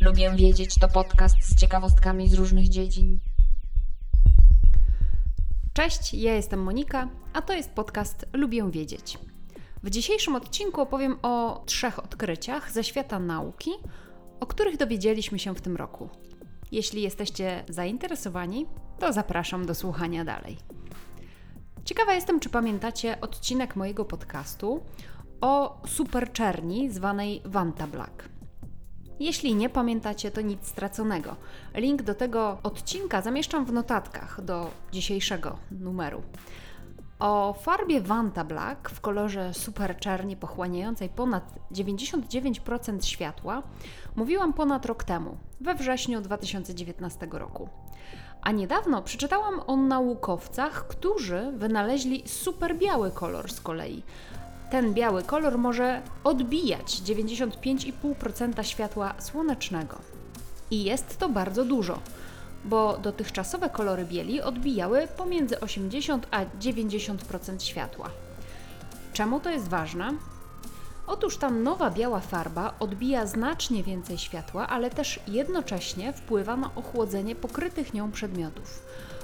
Lubię wiedzieć to podcast z ciekawostkami z różnych dziedzin. Cześć, ja jestem Monika, a to jest podcast Lubię wiedzieć. W dzisiejszym odcinku opowiem o trzech odkryciach ze świata nauki, o których dowiedzieliśmy się w tym roku. Jeśli jesteście zainteresowani, to zapraszam do słuchania dalej. Ciekawa jestem, czy pamiętacie odcinek mojego podcastu o superczerni zwanej Vanta Black. Jeśli nie pamiętacie, to nic straconego. Link do tego odcinka zamieszczam w notatkach do dzisiejszego numeru. O farbie Vanta Black w kolorze super czerni pochłaniającej ponad 99% światła mówiłam ponad rok temu, we wrześniu 2019 roku. A niedawno przeczytałam o naukowcach, którzy wynaleźli super biały kolor z kolei. Ten biały kolor może odbijać 95,5% światła słonecznego. I jest to bardzo dużo bo dotychczasowe kolory bieli odbijały pomiędzy 80 a 90% światła. Czemu to jest ważne? Otóż ta nowa biała farba odbija znacznie więcej światła, ale też jednocześnie wpływa na ochłodzenie pokrytych nią przedmiotów.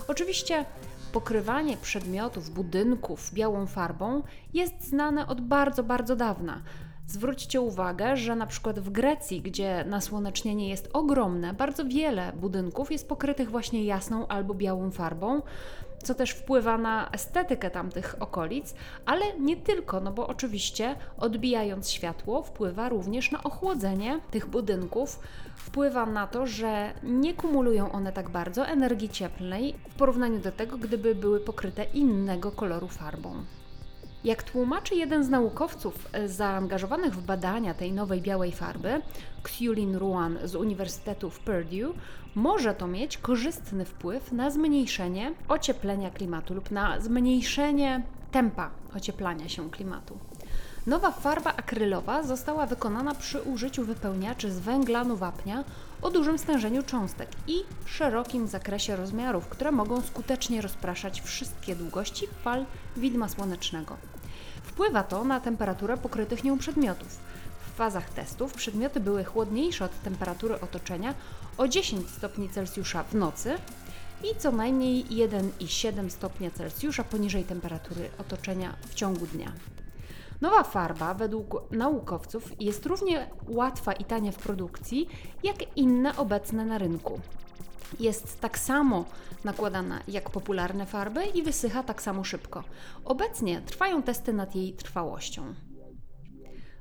Oczywiście pokrywanie przedmiotów, budynków białą farbą jest znane od bardzo, bardzo dawna. Zwróćcie uwagę, że na przykład w Grecji, gdzie nasłonecznienie jest ogromne, bardzo wiele budynków jest pokrytych właśnie jasną albo białą farbą, co też wpływa na estetykę tamtych okolic, ale nie tylko, no bo oczywiście odbijając światło, wpływa również na ochłodzenie tych budynków, wpływa na to, że nie kumulują one tak bardzo energii cieplnej w porównaniu do tego, gdyby były pokryte innego koloru farbą. Jak tłumaczy jeden z naukowców e, zaangażowanych w badania tej nowej białej farby, Xiulin Ruan z Uniwersytetu w Purdue, może to mieć korzystny wpływ na zmniejszenie ocieplenia klimatu lub na zmniejszenie tempa ocieplania się klimatu. Nowa farba akrylowa została wykonana przy użyciu wypełniaczy z węglanu wapnia o dużym stężeniu cząstek i szerokim zakresie rozmiarów, które mogą skutecznie rozpraszać wszystkie długości fal widma słonecznego. Wpływa to na temperaturę pokrytych nią przedmiotów. W fazach testów przedmioty były chłodniejsze od temperatury otoczenia o 10 stopni Celsjusza w nocy i co najmniej 1,7 stopnia Celsjusza poniżej temperatury otoczenia w ciągu dnia. Nowa farba według naukowców jest równie łatwa i tania w produkcji jak inne obecne na rynku. Jest tak samo nakładana jak popularne farby i wysycha tak samo szybko. Obecnie trwają testy nad jej trwałością.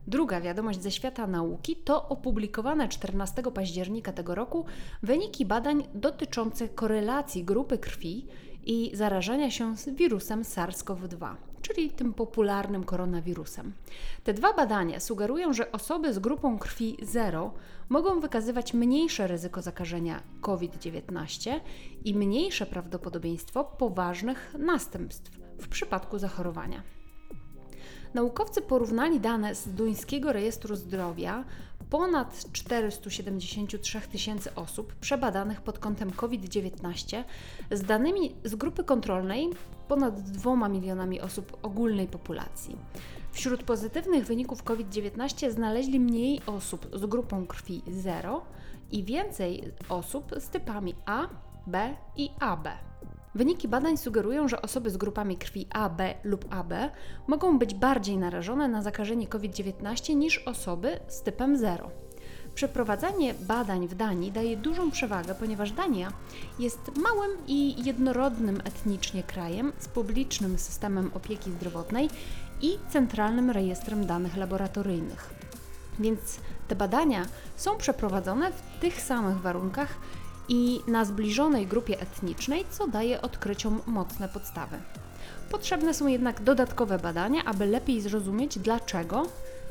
Druga wiadomość ze świata nauki to opublikowane 14 października tego roku wyniki badań dotyczące korelacji grupy krwi i zarażenia się wirusem SARS-CoV-2 czyli tym popularnym koronawirusem. Te dwa badania sugerują, że osoby z grupą krwi 0 mogą wykazywać mniejsze ryzyko zakażenia COVID-19 i mniejsze prawdopodobieństwo poważnych następstw w przypadku zachorowania. Naukowcy porównali dane z Duńskiego Rejestru Zdrowia ponad 473 tysięcy osób przebadanych pod kątem COVID-19 z danymi z grupy kontrolnej ponad 2 milionami osób ogólnej populacji. Wśród pozytywnych wyników COVID-19 znaleźli mniej osób z grupą krwi 0 i więcej osób z typami A, B i AB. Wyniki badań sugerują, że osoby z grupami krwi AB lub AB mogą być bardziej narażone na zakażenie COVID-19 niż osoby z typem 0. Przeprowadzanie badań w Danii daje dużą przewagę, ponieważ Dania jest małym i jednorodnym etnicznie krajem z publicznym systemem opieki zdrowotnej i centralnym rejestrem danych laboratoryjnych. Więc te badania są przeprowadzone w tych samych warunkach i na zbliżonej grupie etnicznej, co daje odkryciom mocne podstawy. Potrzebne są jednak dodatkowe badania, aby lepiej zrozumieć dlaczego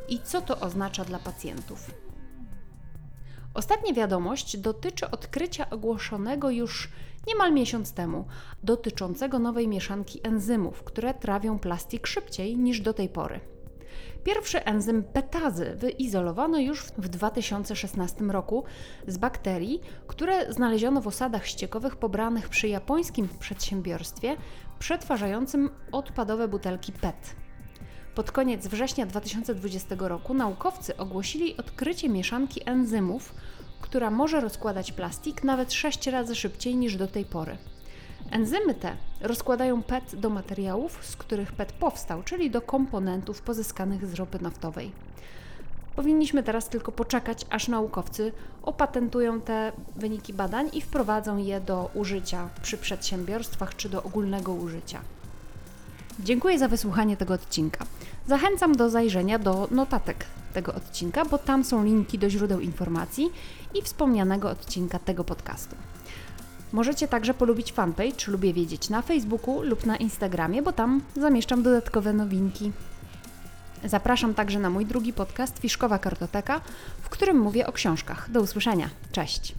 i co to oznacza dla pacjentów. Ostatnia wiadomość dotyczy odkrycia ogłoszonego już niemal miesiąc temu, dotyczącego nowej mieszanki enzymów, które trawią plastik szybciej niż do tej pory. Pierwszy enzym petazy wyizolowano już w 2016 roku z bakterii, które znaleziono w osadach ściekowych pobranych przy japońskim przedsiębiorstwie przetwarzającym odpadowe butelki PET. Pod koniec września 2020 roku naukowcy ogłosili odkrycie mieszanki enzymów, która może rozkładać plastik nawet 6 razy szybciej niż do tej pory. Enzymy te rozkładają PET do materiałów, z których PET powstał, czyli do komponentów pozyskanych z ropy naftowej. Powinniśmy teraz tylko poczekać, aż naukowcy opatentują te wyniki badań i wprowadzą je do użycia przy przedsiębiorstwach czy do ogólnego użycia. Dziękuję za wysłuchanie tego odcinka. Zachęcam do zajrzenia do notatek tego odcinka, bo tam są linki do źródeł informacji i wspomnianego odcinka tego podcastu. Możecie także polubić fanpage Lubię Wiedzieć na Facebooku lub na Instagramie, bo tam zamieszczam dodatkowe nowinki. Zapraszam także na mój drugi podcast Fiszkowa Kartoteka, w którym mówię o książkach. Do usłyszenia. Cześć!